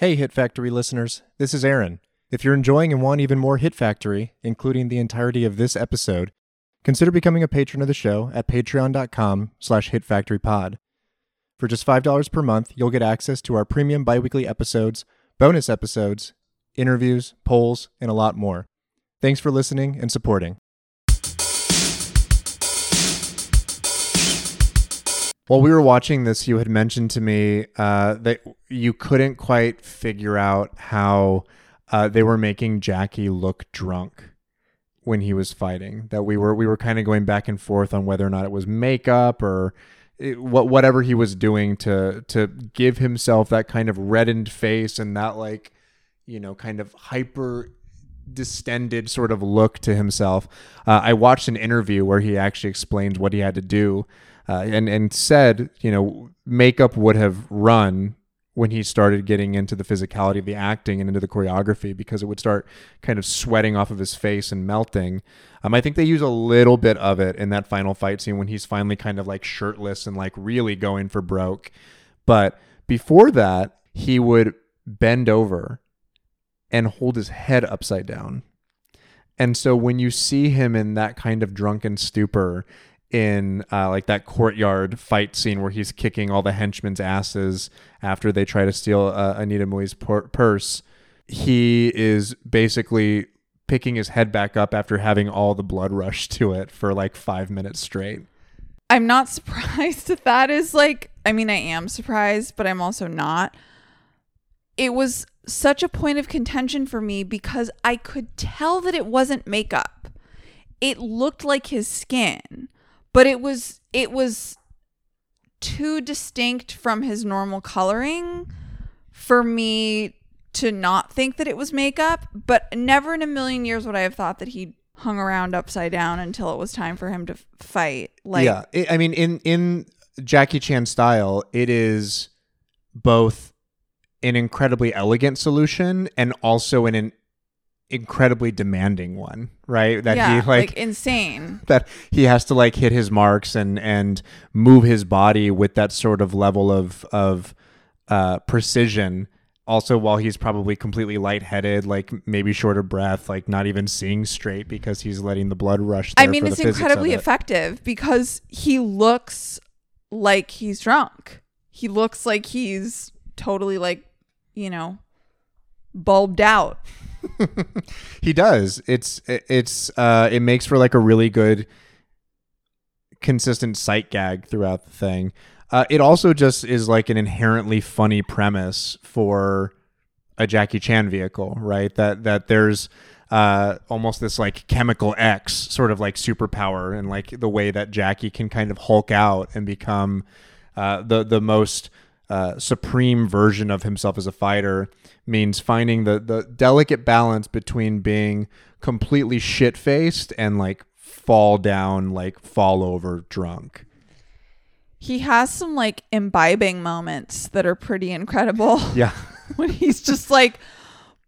Hey, Hit Factory listeners, this is Aaron. If you're enjoying and want even more Hit Factory, including the entirety of this episode, consider becoming a patron of the show at patreon.com slash hitfactorypod. For just $5 per month, you'll get access to our premium biweekly episodes, bonus episodes, interviews, polls, and a lot more. Thanks for listening and supporting. While we were watching this, you had mentioned to me uh, that you couldn't quite figure out how uh, they were making Jackie look drunk when he was fighting. That we were we were kind of going back and forth on whether or not it was makeup or it, what whatever he was doing to to give himself that kind of reddened face and that like you know kind of hyper distended sort of look to himself. Uh, I watched an interview where he actually explains what he had to do uh, and and said, you know, makeup would have run when he started getting into the physicality of the acting and into the choreography because it would start kind of sweating off of his face and melting. Um, I think they use a little bit of it in that final fight scene when he's finally kind of like shirtless and like really going for broke. But before that, he would bend over and hold his head upside down. And so when you see him in that kind of drunken stupor in uh, like that courtyard fight scene where he's kicking all the henchmen's asses after they try to steal uh, Anita Mui's pur- purse. He is basically picking his head back up after having all the blood rush to it for like five minutes straight. I'm not surprised that that is like, I mean, I am surprised, but I'm also not. It was such a point of contention for me because I could tell that it wasn't makeup. It looked like his skin but it was it was too distinct from his normal coloring for me to not think that it was makeup but never in a million years would i have thought that he hung around upside down until it was time for him to fight. Like yeah i mean in in jackie chan style it is both an incredibly elegant solution and also an incredibly demanding one, right? That yeah, he like, like, insane. That he has to like hit his marks and and move his body with that sort of level of of uh, precision. Also, while he's probably completely lightheaded, like maybe short of breath, like not even seeing straight because he's letting the blood rush. I mean, it's incredibly it. effective because he looks like he's drunk. He looks like he's totally like, you know, bulbed out. he does. It's it's uh it makes for like a really good consistent sight gag throughout the thing. Uh, it also just is like an inherently funny premise for a Jackie Chan vehicle, right? That that there's uh, almost this like chemical X sort of like superpower, and like the way that Jackie can kind of hulk out and become uh, the the most uh, supreme version of himself as a fighter means finding the the delicate balance between being completely shit faced and like fall down like fall over drunk. He has some like imbibing moments that are pretty incredible. Yeah. when he's just like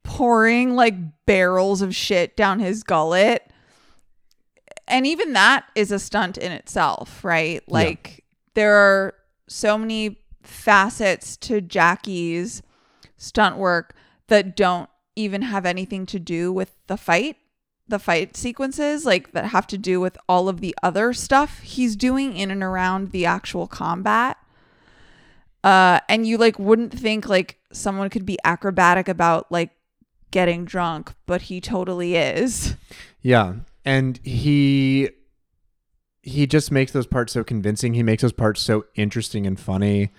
pouring like barrels of shit down his gullet. And even that is a stunt in itself, right? Like yeah. there are so many facets to Jackie's stunt work that don't even have anything to do with the fight, the fight sequences, like that have to do with all of the other stuff he's doing in and around the actual combat. Uh, and you like wouldn't think like someone could be acrobatic about like getting drunk, but he totally is. Yeah. And he he just makes those parts so convincing. He makes those parts so interesting and funny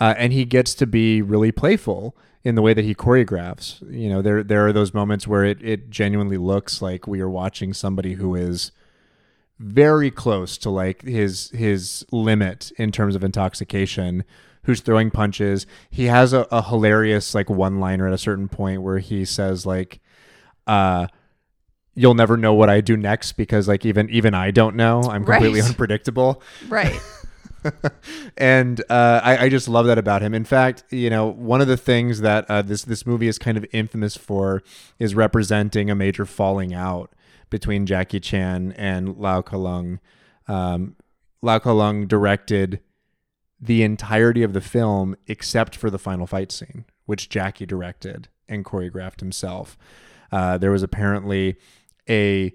uh, and he gets to be really playful in the way that he choreographs. You know, there there are those moments where it it genuinely looks like we are watching somebody who is very close to like his his limit in terms of intoxication who's throwing punches he has a, a hilarious like one liner at a certain point where he says like uh you'll never know what i do next because like even even i don't know i'm completely right. unpredictable right and uh, I, I, just love that about him. In fact, you know, one of the things that uh, this this movie is kind of infamous for is representing a major falling out between Jackie Chan and Lau Ka-leung. Um, Lau Ka-leung directed the entirety of the film except for the final fight scene, which Jackie directed and choreographed himself. Uh, there was apparently a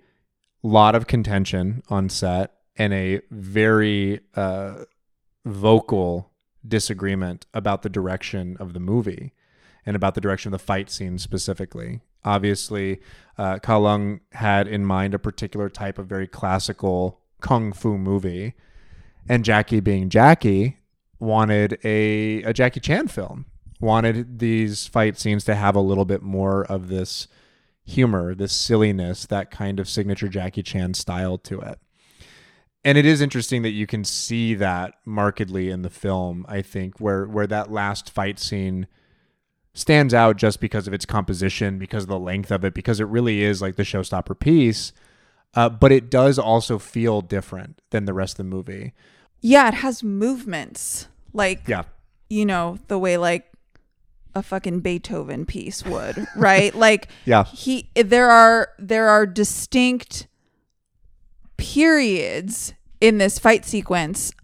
lot of contention on set and a very uh, vocal disagreement about the direction of the movie and about the direction of the fight scene specifically. Obviously, uh, Ka Lung had in mind a particular type of very classical kung fu movie, and Jackie, being Jackie, wanted a, a Jackie Chan film, wanted these fight scenes to have a little bit more of this humor, this silliness, that kind of signature Jackie Chan style to it. And it is interesting that you can see that markedly in the film, I think, where where that last fight scene stands out just because of its composition, because of the length of it, because it really is like the showstopper piece. Uh, but it does also feel different than the rest of the movie. Yeah, it has movements. Like Yeah. you know, the way like a fucking Beethoven piece would, right? Like Yeah. he there are there are distinct periods in this fight sequence